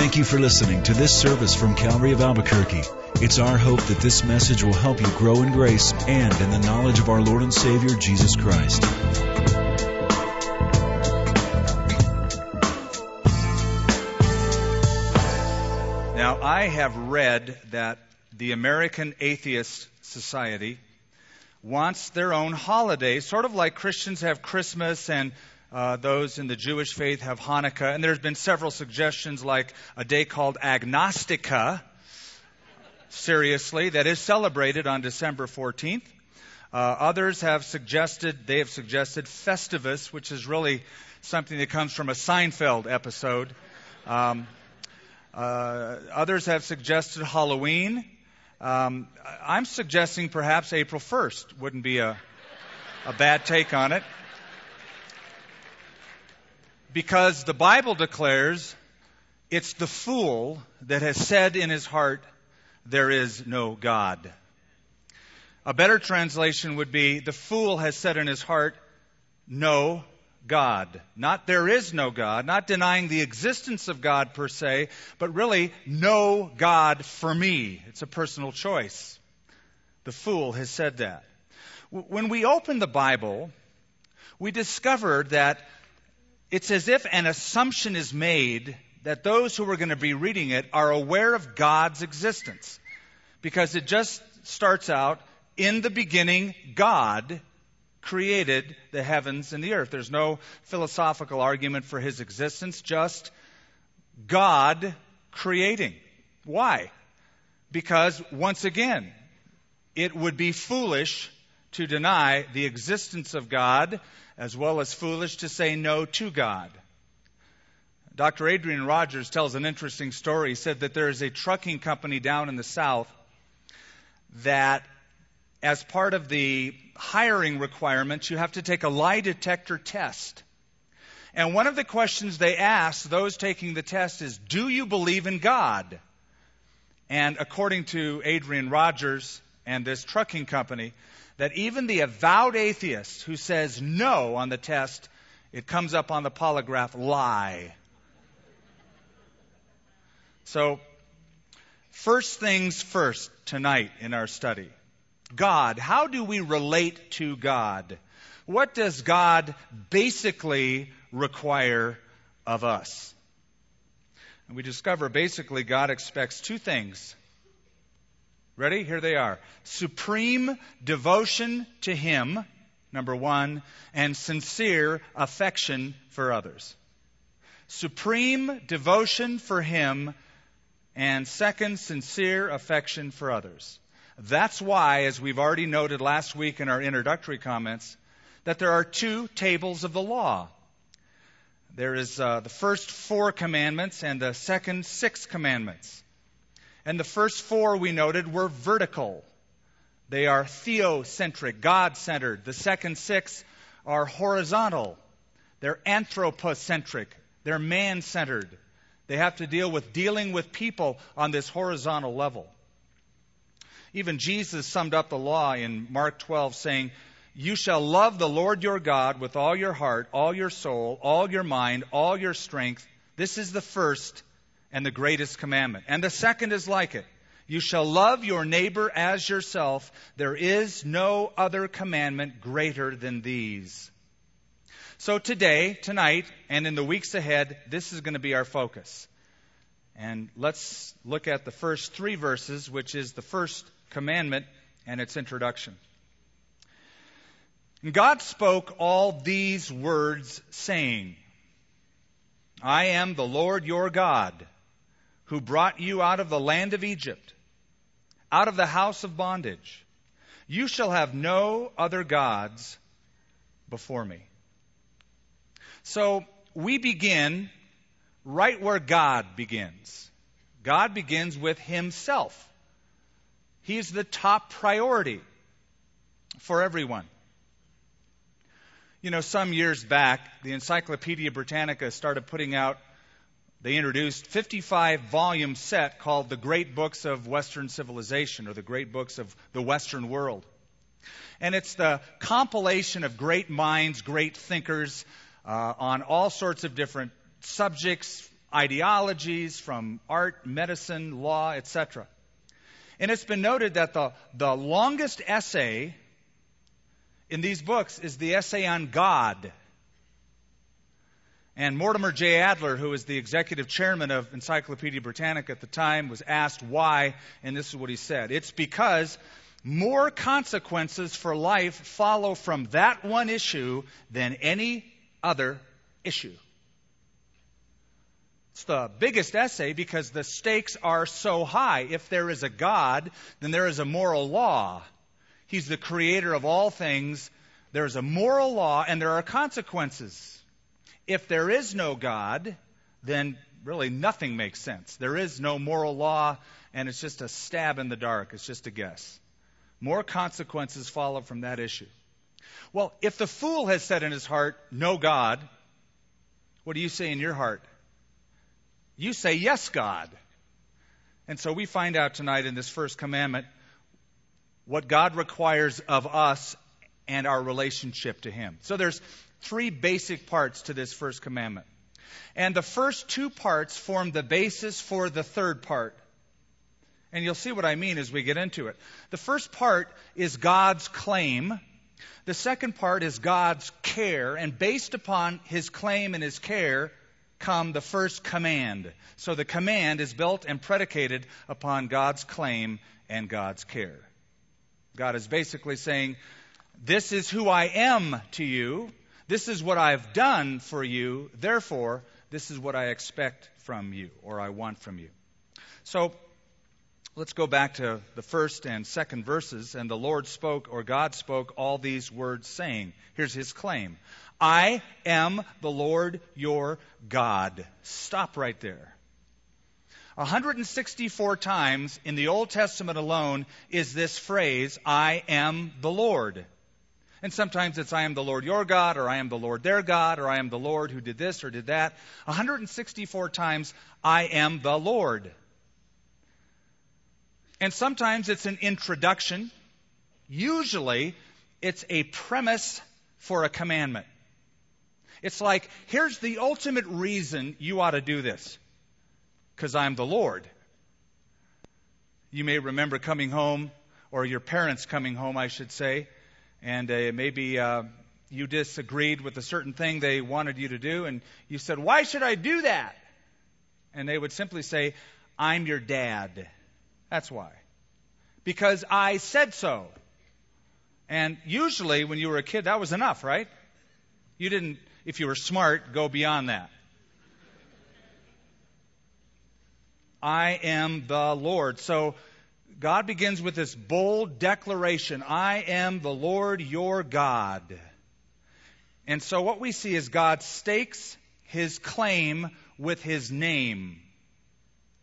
Thank you for listening to this service from Calvary of Albuquerque. It's our hope that this message will help you grow in grace and in the knowledge of our Lord and Savior, Jesus Christ. Now, I have read that the American Atheist Society wants their own holiday, sort of like Christians have Christmas and uh, those in the Jewish faith have Hanukkah. And there's been several suggestions, like a day called Agnostica, seriously, that is celebrated on December 14th. Uh, others have suggested, they have suggested Festivus, which is really something that comes from a Seinfeld episode. Um, uh, others have suggested Halloween. Um, I'm suggesting perhaps April 1st wouldn't be a, a bad take on it. Because the Bible declares it's the fool that has said in his heart, There is no God. A better translation would be, The fool has said in his heart, No God. Not there is no God, not denying the existence of God per se, but really no God for me. It's a personal choice. The fool has said that. When we open the Bible, we discover that it's as if an assumption is made that those who are going to be reading it are aware of God's existence. Because it just starts out, in the beginning, God created the heavens and the earth. There's no philosophical argument for his existence, just God creating. Why? Because, once again, it would be foolish to deny the existence of God, as well as foolish to say no to God. Dr. Adrian Rogers tells an interesting story. He said that there is a trucking company down in the South that as part of the hiring requirements, you have to take a lie detector test. And one of the questions they ask those taking the test is, Do you believe in God? And according to Adrian Rogers and this trucking company, that even the avowed atheist who says no on the test, it comes up on the polygraph lie. So, first things first tonight in our study. God. How do we relate to God? What does God basically require of us? And we discover basically God expects two things. Ready? Here they are. Supreme devotion to Him, number one, and sincere affection for others. Supreme devotion for Him, and second, sincere affection for others. That's why, as we've already noted last week in our introductory comments, that there are two tables of the law. There is uh, the first four commandments and the second six commandments. And the first four we noted were vertical. They are theocentric, God centered. The second six are horizontal. They're anthropocentric. They're man centered. They have to deal with dealing with people on this horizontal level. Even Jesus summed up the law in Mark 12 saying, You shall love the Lord your God with all your heart, all your soul, all your mind, all your strength. This is the first and the greatest commandment. And the second is like it. You shall love your neighbor as yourself. There is no other commandment greater than these. So today, tonight, and in the weeks ahead, this is going to be our focus. And let's look at the first three verses, which is the first commandment and its introduction. God spoke all these words, saying, I am the Lord your God, who brought you out of the land of Egypt, out of the house of bondage. You shall have no other gods before me. So we begin right where God begins. God begins with Himself. He's the top priority for everyone. You know, some years back, the Encyclopedia Britannica started putting out, they introduced 55 volume set called The Great Books of Western Civilization or The Great Books of the Western World. And it's the compilation of great minds, great thinkers uh, on all sorts of different subjects, ideologies, from art, medicine, law, etc. And it's been noted that the, the longest essay in these books is the essay on God. And Mortimer J. Adler, who was the executive chairman of Encyclopedia Britannica at the time, was asked why, and this is what he said. It's because more consequences for life follow from that one issue than any other issue. It's the biggest essay because the stakes are so high. If there is a God, then there is a moral law. He's the creator of all things. There is a moral law and there are consequences. If there is no God, then really nothing makes sense. There is no moral law and it's just a stab in the dark. It's just a guess. More consequences follow from that issue. Well, if the fool has said in his heart, no God, what do you say in your heart? You say, yes, God. And so we find out tonight in this first commandment what God requires of us and our relationship to Him. So there's three basic parts to this first commandment. And the first two parts form the basis for the third part. And you'll see what I mean as we get into it. The first part is God's claim. The second part is God's care. And based upon his claim and his care come the first command. So the command is built and predicated upon God's claim and God's care. God is basically saying, This is who I am to you. This is what I've done for you. Therefore, this is what I expect from you or I want from you. So, Let's go back to the first and second verses. And the Lord spoke, or God spoke, all these words, saying, Here's his claim I am the Lord your God. Stop right there. 164 times in the Old Testament alone is this phrase, I am the Lord. And sometimes it's I am the Lord your God, or I am the Lord their God, or I am the Lord who did this or did that. 164 times, I am the Lord. And sometimes it's an introduction. Usually, it's a premise for a commandment. It's like, here's the ultimate reason you ought to do this. Because I'm the Lord. You may remember coming home, or your parents coming home, I should say, and uh, maybe uh, you disagreed with a certain thing they wanted you to do, and you said, Why should I do that? And they would simply say, I'm your dad. That's why. Because I said so. And usually, when you were a kid, that was enough, right? You didn't, if you were smart, go beyond that. I am the Lord. So, God begins with this bold declaration I am the Lord your God. And so, what we see is God stakes his claim with his name.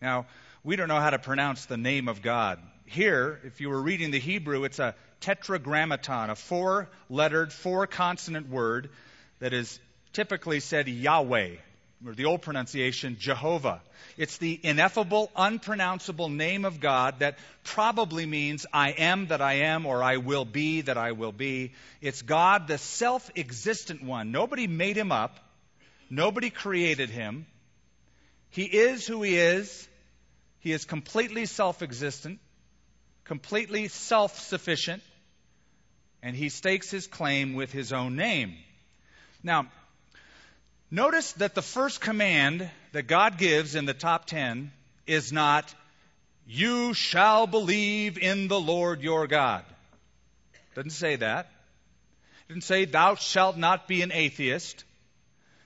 Now, we don't know how to pronounce the name of God. Here, if you were reading the Hebrew, it's a tetragrammaton, a four lettered, four consonant word that is typically said Yahweh, or the old pronunciation, Jehovah. It's the ineffable, unpronounceable name of God that probably means I am that I am, or I will be that I will be. It's God, the self existent one. Nobody made him up, nobody created him. He is who he is. He is completely self existent, completely self sufficient, and he stakes his claim with his own name. Now, notice that the first command that God gives in the top ten is not, You shall believe in the Lord your God. Doesn't say that. Doesn't say, Thou shalt not be an atheist.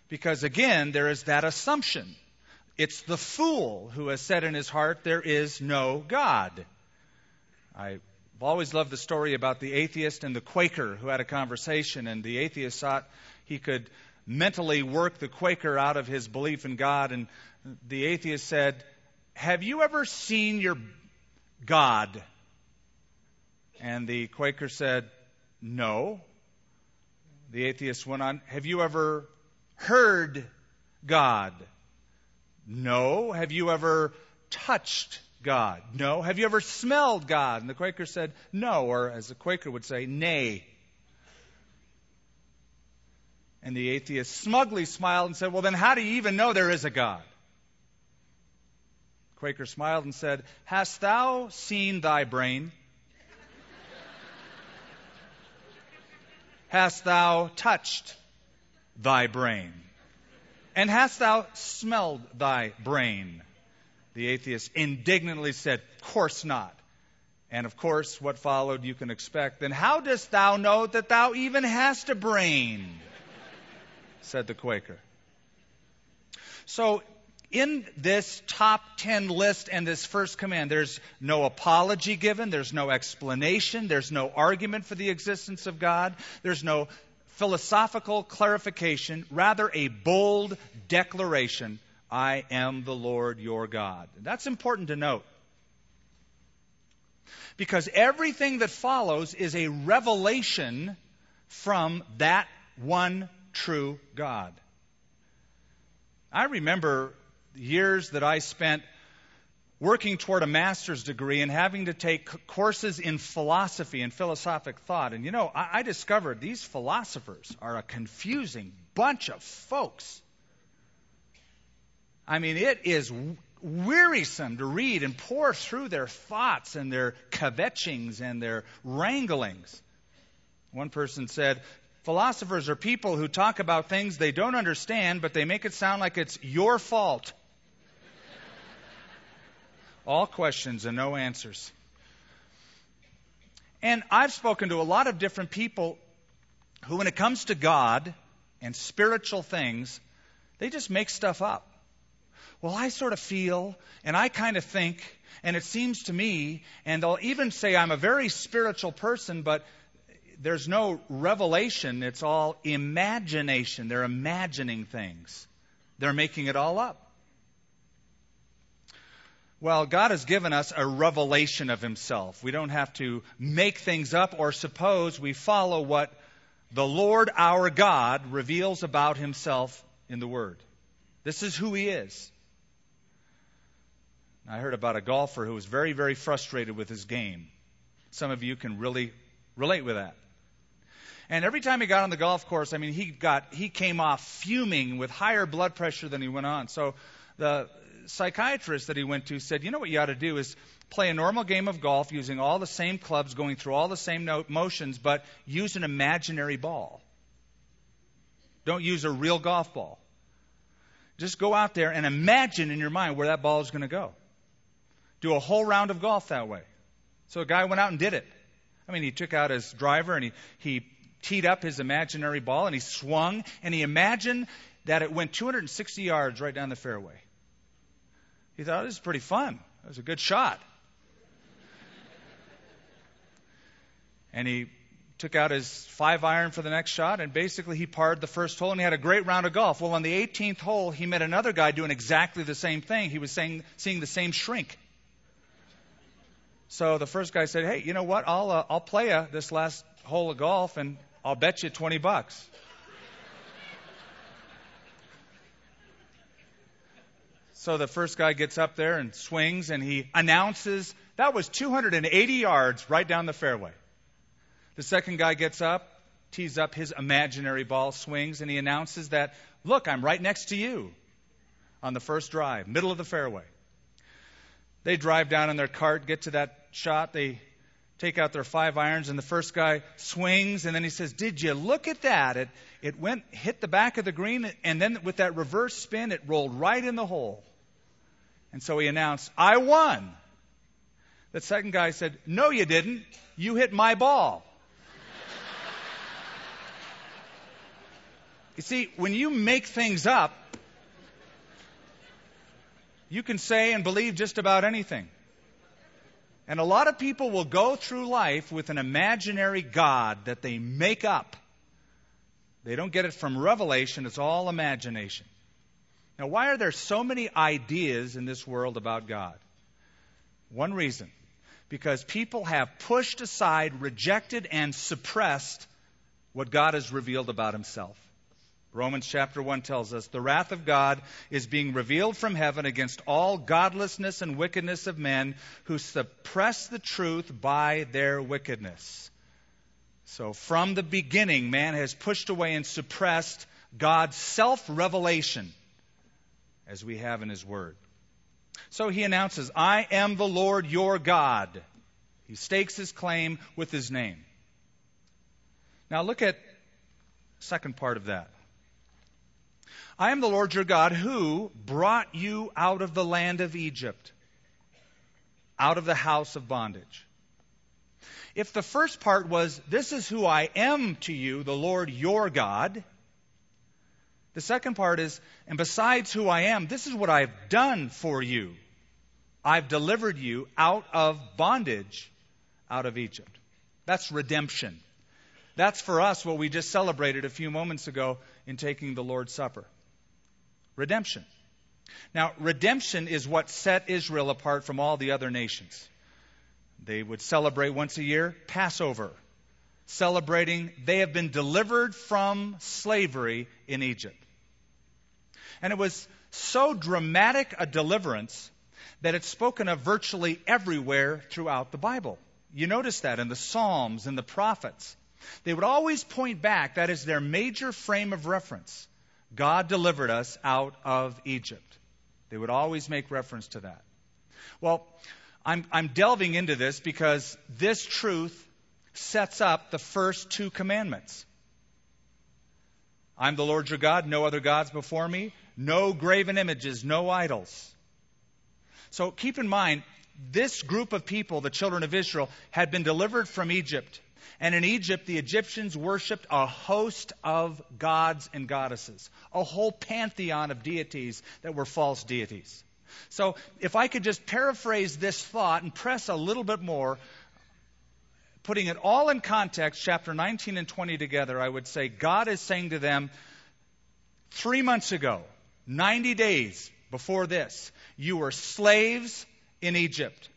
Because again, there is that assumption it's the fool who has said in his heart, There is no God. I've always loved the story about the atheist and the Quaker who had a conversation, and the atheist thought he could mentally work the Quaker out of his belief in God. And the atheist said, Have you ever seen your God? And the Quaker said, No. The atheist went on, Have you ever heard God? No. Have you ever touched God? No. Have you ever smelled God? And the Quaker said, No, or as the Quaker would say, nay. And the atheist smugly smiled and said, Well, then how do you even know there is a God? Quaker smiled and said, Hast thou seen thy brain? Hast thou touched thy brain? And hast thou smelled thy brain? The atheist indignantly said, Of Course not. And of course, what followed you can expect. Then how dost thou know that thou even hast a brain? Said the Quaker. So, in this top 10 list and this first command, there's no apology given, there's no explanation, there's no argument for the existence of God, there's no philosophical clarification, rather a bold declaration I am the Lord your God. That's important to note. Because everything that follows is a revelation from that one true God. I remember years that I spent working toward a master's degree and having to take courses in philosophy and philosophic thought. And you know, I, I discovered these philosophers are a confusing bunch of folks. I mean, it is wearisome to read and pore through their thoughts and their kvetchings and their wranglings. One person said, Philosophers are people who talk about things they don't understand, but they make it sound like it's your fault. All questions and no answers. And I've spoken to a lot of different people who, when it comes to God and spiritual things, they just make stuff up. Well, I sort of feel, and I kind of think, and it seems to me, and they'll even say I'm a very spiritual person, but there's no revelation. It's all imagination. They're imagining things, they're making it all up. Well, God has given us a revelation of Himself. We don't have to make things up or suppose we follow what the Lord our God reveals about Himself in the Word. This is who He is. I heard about a golfer who was very, very frustrated with his game. Some of you can really relate with that. And every time he got on the golf course, I mean, he got he came off fuming with higher blood pressure than he went on. So the psychiatrist that he went to said, "You know what you ought to do is play a normal game of golf using all the same clubs, going through all the same motions, but use an imaginary ball. Don't use a real golf ball. Just go out there and imagine in your mind where that ball is going to go. Do a whole round of golf that way." So a guy went out and did it. I mean, he took out his driver and he, he teed up his imaginary ball and he swung and he imagined that it went 260 yards right down the fairway. He thought, this is pretty fun. That was a good shot. and he took out his five iron for the next shot, and basically he parred the first hole, and he had a great round of golf. Well, on the 18th hole, he met another guy doing exactly the same thing. He was saying, seeing the same shrink. So the first guy said, "Hey, you know what? I'll uh, I'll play you this last hole of golf, and I'll bet you 20 bucks. So the first guy gets up there and swings and he announces that was 280 yards right down the fairway. The second guy gets up, tees up his imaginary ball, swings, and he announces that, look, I'm right next to you on the first drive, middle of the fairway. They drive down in their cart, get to that shot, they take out their five irons, and the first guy swings, and then he says, Did you look at that? It, it went, hit the back of the green, and then with that reverse spin, it rolled right in the hole. And so he announced, I won. The second guy said, No, you didn't. You hit my ball. you see, when you make things up, you can say and believe just about anything. And a lot of people will go through life with an imaginary God that they make up. They don't get it from revelation, it's all imagination. Now, why are there so many ideas in this world about God? One reason because people have pushed aside, rejected, and suppressed what God has revealed about himself. Romans chapter 1 tells us the wrath of God is being revealed from heaven against all godlessness and wickedness of men who suppress the truth by their wickedness. So, from the beginning, man has pushed away and suppressed God's self revelation as we have in His Word. So he announces, I am the Lord your God. He stakes his claim with his name. Now look at second part of that. I am the Lord your God who brought you out of the land of Egypt, out of the house of bondage. If the first part was, This is who I am to you, the Lord your God, the second part is, and besides who I am, this is what I've done for you. I've delivered you out of bondage, out of Egypt. That's redemption. That's for us what we just celebrated a few moments ago in taking the Lord's Supper. Redemption. Now, redemption is what set Israel apart from all the other nations. They would celebrate once a year Passover, celebrating they have been delivered from slavery in Egypt. And it was so dramatic a deliverance that it's spoken of virtually everywhere throughout the Bible. You notice that in the Psalms and the prophets. They would always point back, that is their major frame of reference. God delivered us out of Egypt. They would always make reference to that. Well, I'm, I'm delving into this because this truth sets up the first two commandments. I'm the Lord your God, no other gods before me, no graven images, no idols. So keep in mind, this group of people, the children of Israel, had been delivered from Egypt. And in Egypt, the Egyptians worshiped a host of gods and goddesses, a whole pantheon of deities that were false deities. So, if I could just paraphrase this thought and press a little bit more, putting it all in context, chapter 19 and 20 together, I would say God is saying to them, three months ago, 90 days before this, you were slaves in Egypt.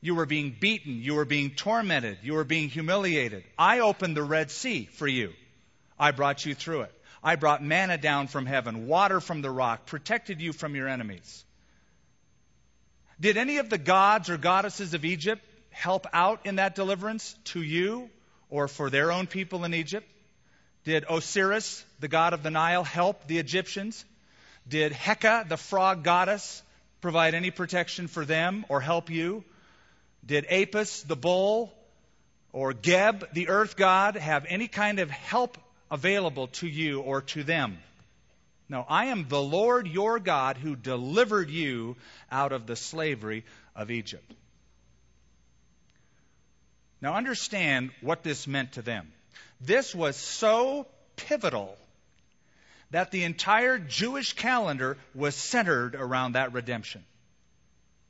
You were being beaten. You were being tormented. You were being humiliated. I opened the Red Sea for you. I brought you through it. I brought manna down from heaven, water from the rock, protected you from your enemies. Did any of the gods or goddesses of Egypt help out in that deliverance to you or for their own people in Egypt? Did Osiris, the god of the Nile, help the Egyptians? Did Heka, the frog goddess, provide any protection for them or help you? Did Apis, the bull, or Geb, the earth god, have any kind of help available to you or to them? No, I am the Lord your God who delivered you out of the slavery of Egypt. Now understand what this meant to them. This was so pivotal that the entire Jewish calendar was centered around that redemption.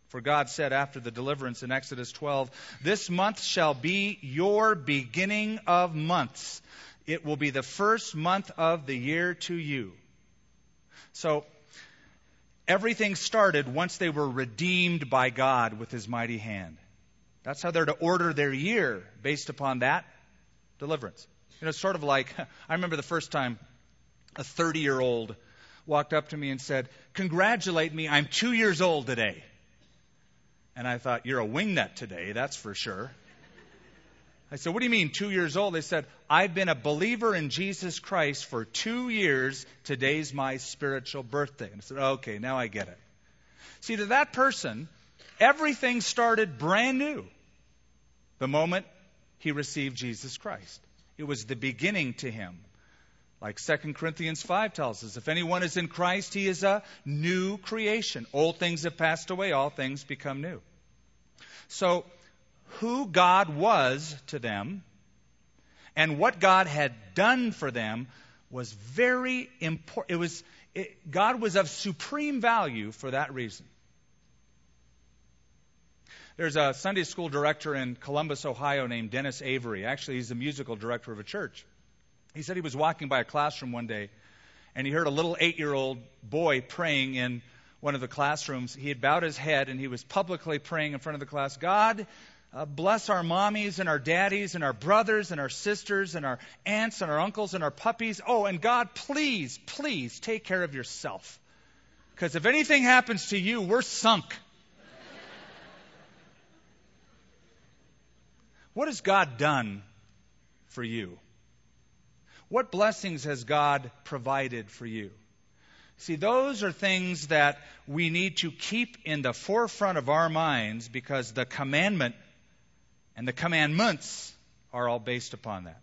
For God said after the deliverance in Exodus 12, This month shall be your beginning of months. It will be the first month of the year to you. So, everything started once they were redeemed by God with his mighty hand. That's how they're to order their year based upon that deliverance. You know, it's sort of like I remember the first time a 30 year old walked up to me and said, Congratulate me, I'm two years old today. And I thought, You're a wingnut today, that's for sure. I said, What do you mean, two years old? They said, I've been a believer in Jesus Christ for two years. Today's my spiritual birthday. And I said, Okay, now I get it. See, to that person, everything started brand new the moment he received Jesus Christ. It was the beginning to him. Like 2 Corinthians 5 tells us, if anyone is in Christ, he is a new creation. Old things have passed away, all things become new. So, who God was to them and what God had done for them was very important. It was it, God was of supreme value for that reason. There's a Sunday school director in Columbus, Ohio named Dennis Avery. Actually, he's the musical director of a church. He said he was walking by a classroom one day and he heard a little eight year old boy praying in one of the classrooms. He had bowed his head and he was publicly praying in front of the class God, uh, bless our mommies and our daddies and our brothers and our sisters and our aunts and our uncles and our puppies. Oh, and God, please, please take care of yourself. Because if anything happens to you, we're sunk. what has God done for you? What blessings has God provided for you? See, those are things that we need to keep in the forefront of our minds because the commandment and the commandments are all based upon that.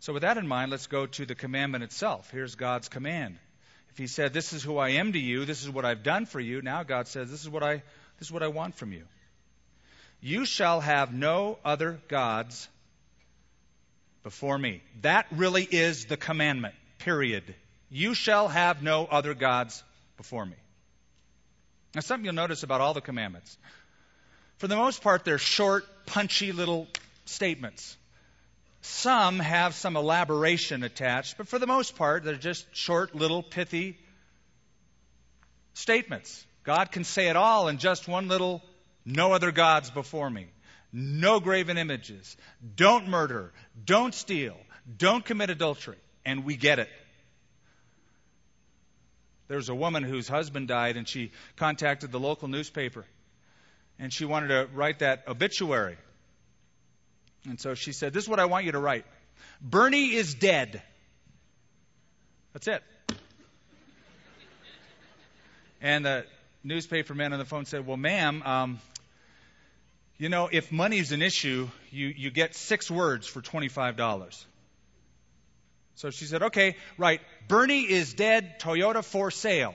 So, with that in mind, let's go to the commandment itself. Here's God's command. If He said, "This is who I am to you. This is what I've done for you," now God says, "This is what I this is what I want from you. You shall have no other gods before me." That really is the commandment. Period. You shall have no other gods before me. Now, something you'll notice about all the commandments. For the most part, they're short, punchy little statements. Some have some elaboration attached, but for the most part, they're just short, little, pithy statements. God can say it all in just one little, no other gods before me. No graven images. Don't murder. Don't steal. Don't commit adultery. And we get it. There was a woman whose husband died, and she contacted the local newspaper. And she wanted to write that obituary. And so she said, This is what I want you to write Bernie is dead. That's it. And the newspaper man on the phone said, Well, ma'am, um, you know, if money's an issue, you, you get six words for $25. So she said, okay, right. Bernie is dead, Toyota for sale.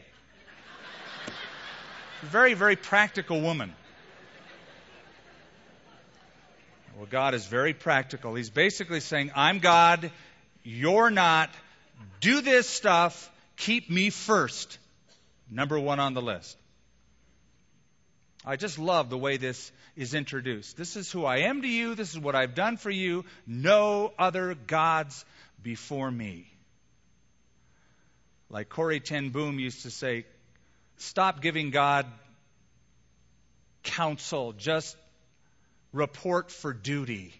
very, very practical woman. Well, God is very practical. He's basically saying, I'm God, you're not. Do this stuff, keep me first. Number one on the list. I just love the way this is introduced. This is who I am to you. This is what I've done for you. No other gods before me. Like Corrie Ten Boom used to say, stop giving God counsel, just report for duty.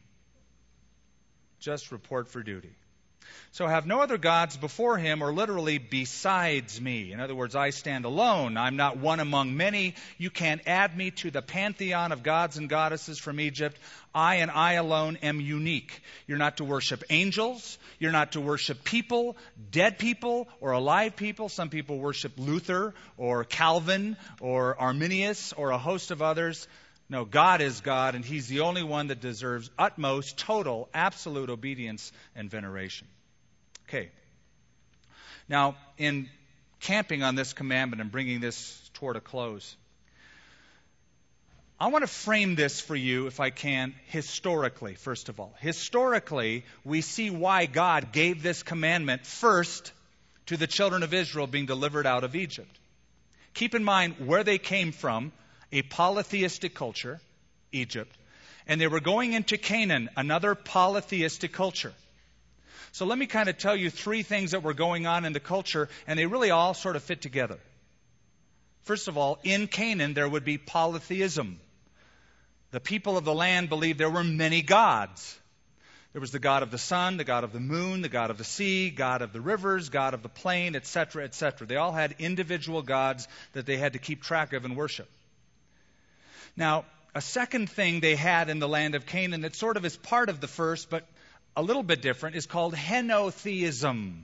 Just report for duty. So have no other gods before him, or literally besides me. In other words, I stand alone. I'm not one among many. You can't add me to the pantheon of gods and goddesses from Egypt. I and I alone am unique. You're not to worship angels. You're not to worship people, dead people, or alive people. Some people worship Luther, or Calvin, or Arminius, or a host of others. No, God is God, and He's the only one that deserves utmost, total, absolute obedience and veneration. Okay. Now, in camping on this commandment and bringing this toward a close, I want to frame this for you, if I can, historically, first of all. Historically, we see why God gave this commandment first to the children of Israel being delivered out of Egypt. Keep in mind where they came from a polytheistic culture, Egypt, and they were going into Canaan, another polytheistic culture. So let me kind of tell you three things that were going on in the culture, and they really all sort of fit together. First of all, in Canaan, there would be polytheism. The people of the land believed there were many gods. There was the God of the sun, the God of the moon, the God of the sea, God of the rivers, God of the plain, etc., etc. They all had individual gods that they had to keep track of and worship. Now, a second thing they had in the land of Canaan that sort of is part of the first, but a little bit different is called henotheism.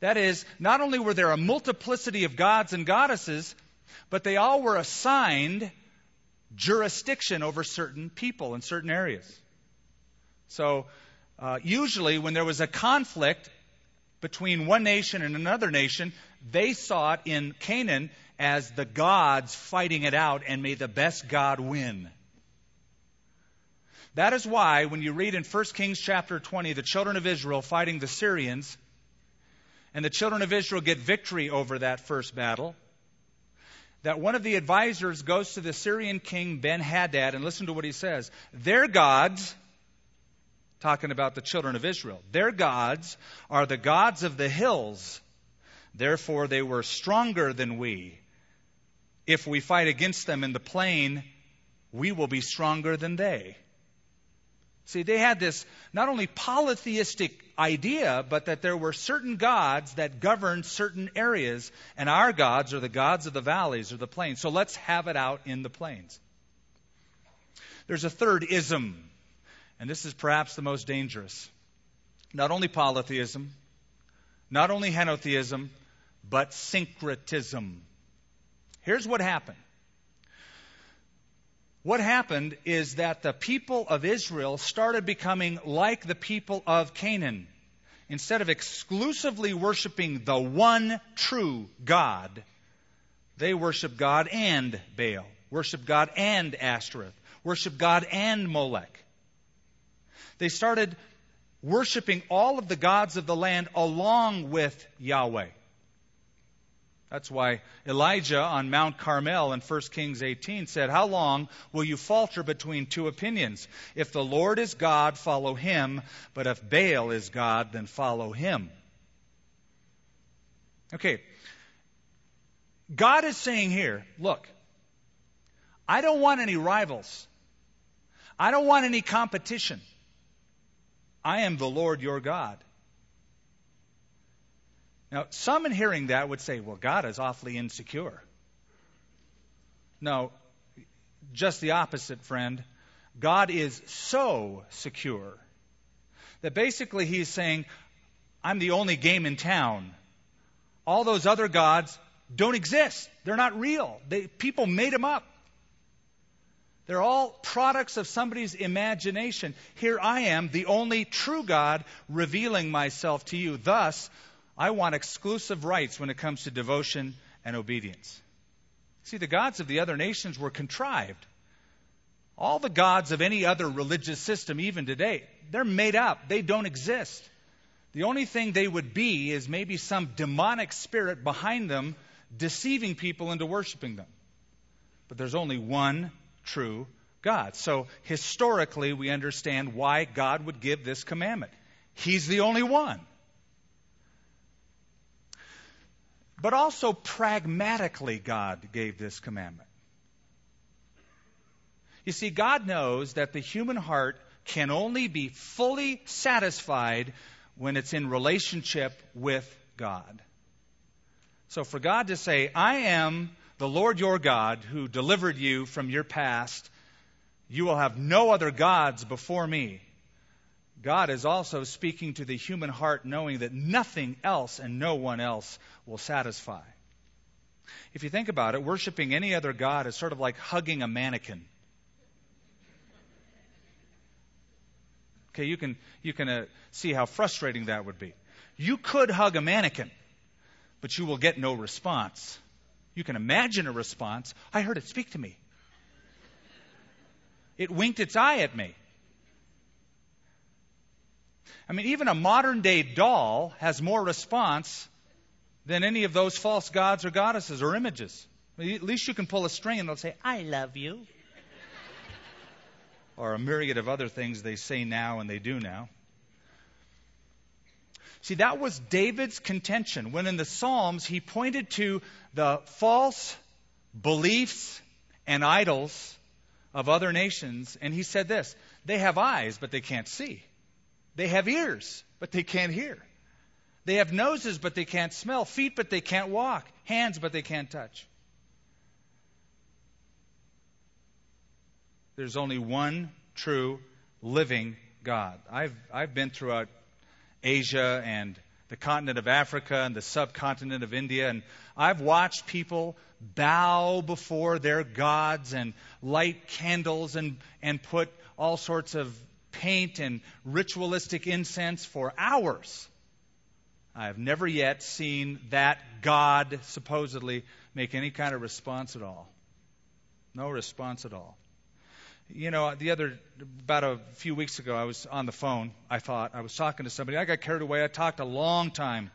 That is, not only were there a multiplicity of gods and goddesses, but they all were assigned jurisdiction over certain people in certain areas. So, uh, usually when there was a conflict between one nation and another nation, they saw it in Canaan as the gods fighting it out and may the best God win. That is why when you read in 1 Kings chapter 20 the children of Israel fighting the Syrians, and the children of Israel get victory over that first battle, that one of the advisors goes to the Syrian king Ben Hadad and listen to what he says. Their gods, talking about the children of Israel, their gods are the gods of the hills. Therefore, they were stronger than we. If we fight against them in the plain, we will be stronger than they. See, they had this not only polytheistic idea, but that there were certain gods that governed certain areas, and our gods are the gods of the valleys or the plains. So let's have it out in the plains. There's a third ism, and this is perhaps the most dangerous. Not only polytheism, not only henotheism, but syncretism. Here's what happened. What happened is that the people of Israel started becoming like the people of Canaan. Instead of exclusively worshiping the one true God, they worship God and Baal, worship God and Ashtoreth, worship God and Molech. They started worshiping all of the gods of the land along with Yahweh. That's why Elijah on Mount Carmel in 1 Kings 18 said, How long will you falter between two opinions? If the Lord is God, follow him, but if Baal is God, then follow him. Okay, God is saying here, look, I don't want any rivals. I don't want any competition. I am the Lord your God. Now, some in hearing that would say, well, God is awfully insecure. No, just the opposite, friend. God is so secure that basically he's saying, I'm the only game in town. All those other gods don't exist. They're not real. They, people made them up. They're all products of somebody's imagination. Here I am, the only true God, revealing myself to you. Thus, I want exclusive rights when it comes to devotion and obedience. See, the gods of the other nations were contrived. All the gods of any other religious system, even today, they're made up. They don't exist. The only thing they would be is maybe some demonic spirit behind them deceiving people into worshiping them. But there's only one true God. So historically, we understand why God would give this commandment. He's the only one. But also pragmatically, God gave this commandment. You see, God knows that the human heart can only be fully satisfied when it's in relationship with God. So for God to say, I am the Lord your God who delivered you from your past, you will have no other gods before me. God is also speaking to the human heart, knowing that nothing else and no one else will satisfy. If you think about it, worshiping any other God is sort of like hugging a mannequin. Okay, you can, you can uh, see how frustrating that would be. You could hug a mannequin, but you will get no response. You can imagine a response. I heard it speak to me. It winked its eye at me. I mean, even a modern day doll has more response than any of those false gods or goddesses or images. At least you can pull a string and they'll say, I love you. or a myriad of other things they say now and they do now. See, that was David's contention when in the Psalms he pointed to the false beliefs and idols of other nations, and he said this They have eyes, but they can't see. They have ears, but they can't hear. They have noses, but they can't smell. Feet, but they can't walk. Hands, but they can't touch. There's only one true living God. I've, I've been throughout Asia and the continent of Africa and the subcontinent of India, and I've watched people bow before their gods and light candles and, and put all sorts of paint and ritualistic incense for hours. I have never yet seen that God supposedly make any kind of response at all. No response at all. You know, the other, about a few weeks ago, I was on the phone, I thought. I was talking to somebody. I got carried away. I talked a long time,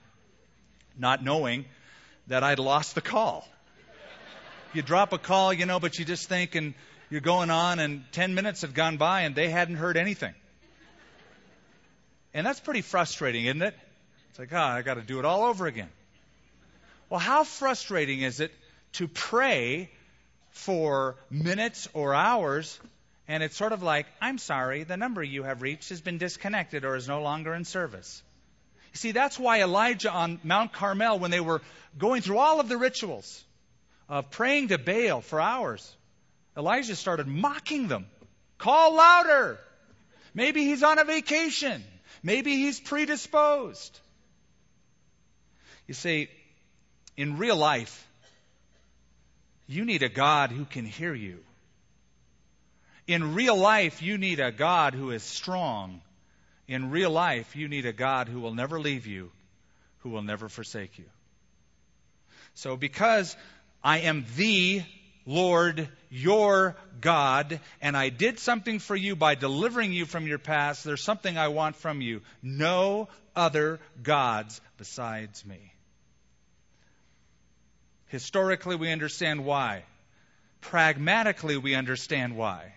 not knowing that I'd lost the call. You drop a call, you know, but you just think, and you're going on, and 10 minutes have gone by, and they hadn't heard anything. And that's pretty frustrating, isn't it? It's like, ah, oh, I got to do it all over again. Well, how frustrating is it to pray for minutes or hours and it's sort of like, I'm sorry, the number you have reached has been disconnected or is no longer in service. You see, that's why Elijah on Mount Carmel, when they were going through all of the rituals of praying to Baal for hours, Elijah started mocking them. Call louder. Maybe he's on a vacation. Maybe he's predisposed. You see, In real life, you need a God who can hear you. In real life, you need a God who is strong. In real life, you need a God who will never leave you, who will never forsake you. So, because I am the Lord, your God, and I did something for you by delivering you from your past, there's something I want from you. No other gods besides me. Historically, we understand why. Pragmatically, we understand why.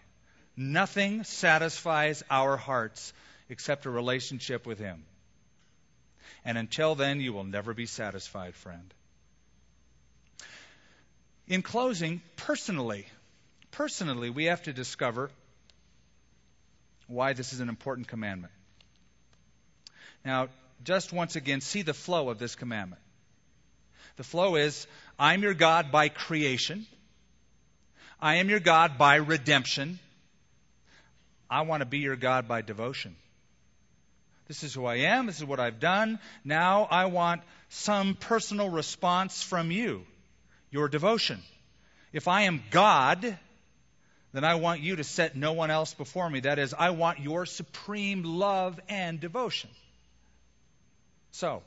Nothing satisfies our hearts except a relationship with Him. And until then, you will never be satisfied, friend. In closing, personally, personally, we have to discover why this is an important commandment. Now, just once again, see the flow of this commandment. The flow is I'm your God by creation, I am your God by redemption, I want to be your God by devotion. This is who I am, this is what I've done. Now I want some personal response from you, your devotion. If I am God, then I want you to set no one else before me. That is, I want your supreme love and devotion. So,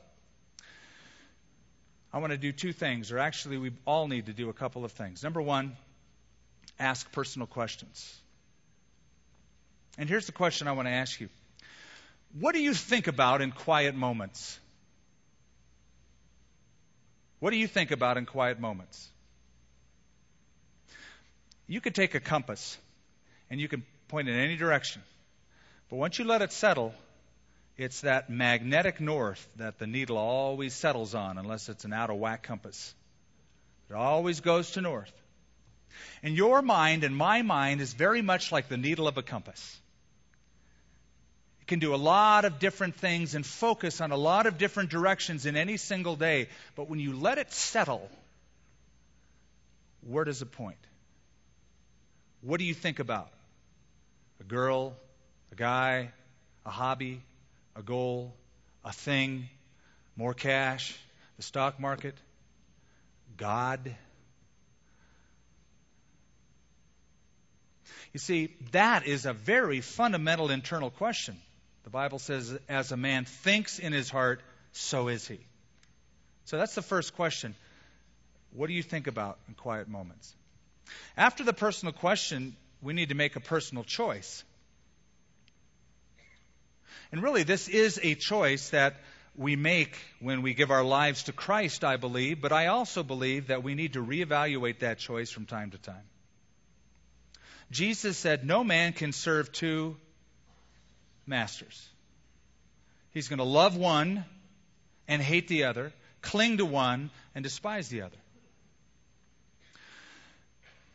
I want to do two things, or actually, we all need to do a couple of things. Number one, ask personal questions. And here's the question I want to ask you What do you think about in quiet moments? What do you think about in quiet moments? You could take a compass and you can point in any direction. But once you let it settle, it's that magnetic north that the needle always settles on, unless it's an out of whack compass. It always goes to north. And your mind and my mind is very much like the needle of a compass. It can do a lot of different things and focus on a lot of different directions in any single day. But when you let it settle, where does it point? What do you think about? A girl, a guy, a hobby, a goal, a thing, more cash, the stock market, God. You see, that is a very fundamental internal question. The Bible says, as a man thinks in his heart, so is he. So that's the first question. What do you think about in quiet moments? After the personal question, we need to make a personal choice. And really, this is a choice that we make when we give our lives to Christ, I believe, but I also believe that we need to reevaluate that choice from time to time. Jesus said, No man can serve two masters. He's going to love one and hate the other, cling to one and despise the other.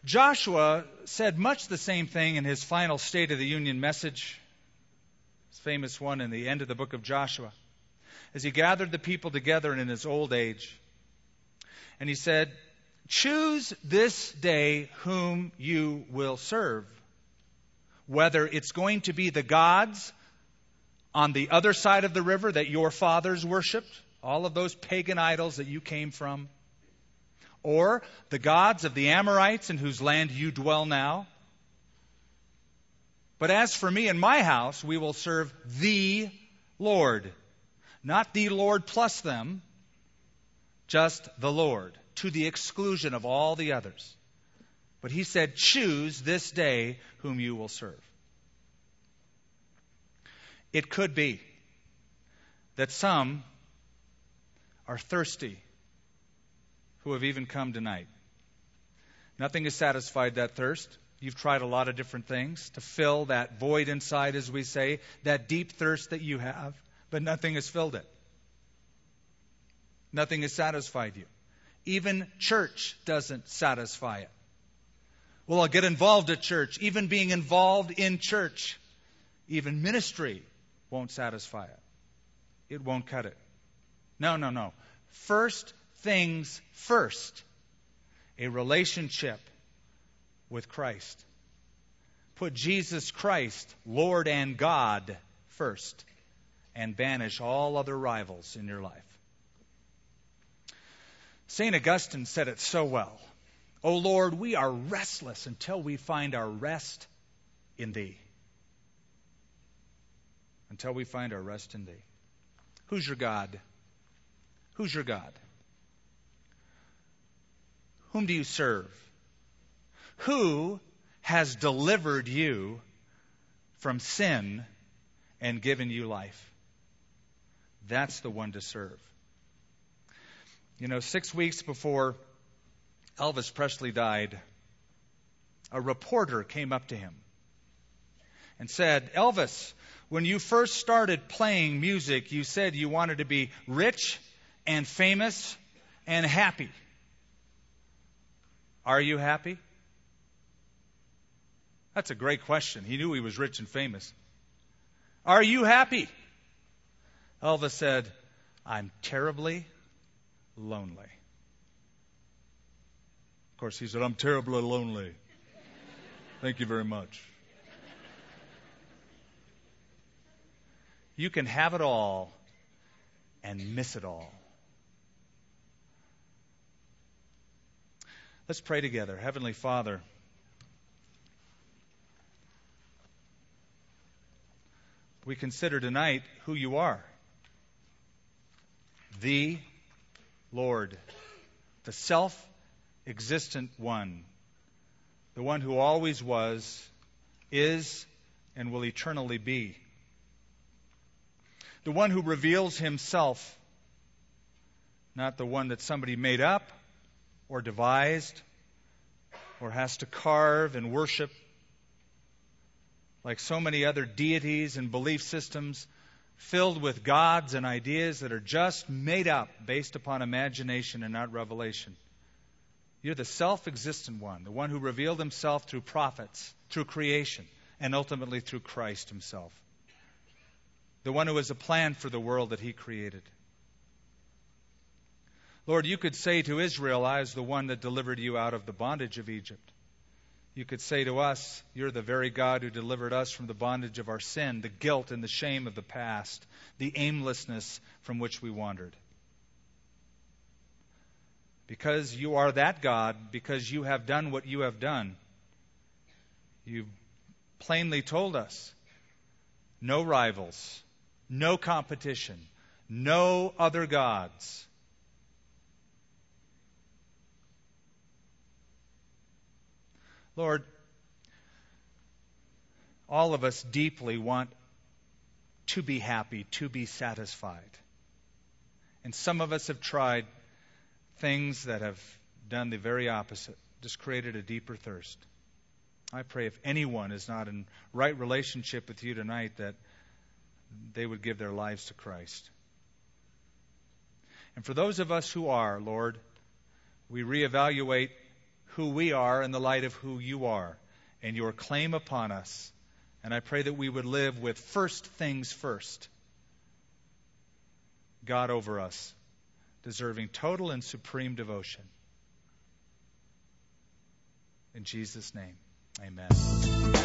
Joshua said much the same thing in his final State of the Union message his famous one in the end of the book of Joshua, as he gathered the people together in his old age. And he said, Choose this day whom you will serve, whether it's going to be the gods on the other side of the river that your fathers worshiped, all of those pagan idols that you came from, or the gods of the Amorites in whose land you dwell now, but as for me and my house, we will serve the Lord. Not the Lord plus them, just the Lord, to the exclusion of all the others. But he said, Choose this day whom you will serve. It could be that some are thirsty who have even come tonight. Nothing has satisfied that thirst. You've tried a lot of different things to fill that void inside, as we say, that deep thirst that you have, but nothing has filled it. Nothing has satisfied you. Even church doesn't satisfy it. Well, I'll get involved at church. Even being involved in church, even ministry won't satisfy it. It won't cut it. No, no, no. First things first. A relationship with Christ. Put Jesus Christ, Lord and God, first, and banish all other rivals in your life. St. Augustine said it so well. O Lord, we are restless until we find our rest in Thee. Until we find our rest in Thee. Who's your God? Who's your God? Whom do you serve? Who has delivered you from sin and given you life? That's the one to serve. You know, six weeks before Elvis Presley died, a reporter came up to him and said, Elvis, when you first started playing music, you said you wanted to be rich and famous and happy. Are you happy? That's a great question. He knew he was rich and famous. Are you happy? Elvis said, I'm terribly lonely. Of course, he said, I'm terribly lonely. Thank you very much. You can have it all and miss it all. Let's pray together. Heavenly Father, we consider tonight who you are the Lord, the self existent one, the one who always was, is, and will eternally be, the one who reveals himself, not the one that somebody made up or devised or has to carve and worship like so many other deities and belief systems filled with gods and ideas that are just made up based upon imagination and not revelation. You're the self existent one, the one who revealed himself through prophets, through creation, and ultimately through Christ himself. The one who has a plan for the world that he created. Lord, you could say to Israel, I was the one that delivered you out of the bondage of Egypt. You could say to us, You're the very God who delivered us from the bondage of our sin, the guilt and the shame of the past, the aimlessness from which we wandered. Because you are that God, because you have done what you have done, you plainly told us no rivals, no competition, no other gods. Lord, all of us deeply want to be happy, to be satisfied. And some of us have tried things that have done the very opposite, just created a deeper thirst. I pray if anyone is not in right relationship with you tonight that they would give their lives to Christ. And for those of us who are, Lord, we reevaluate who we are in the light of who you are and your claim upon us. And I pray that we would live with first things first God over us, deserving total and supreme devotion. In Jesus' name, amen.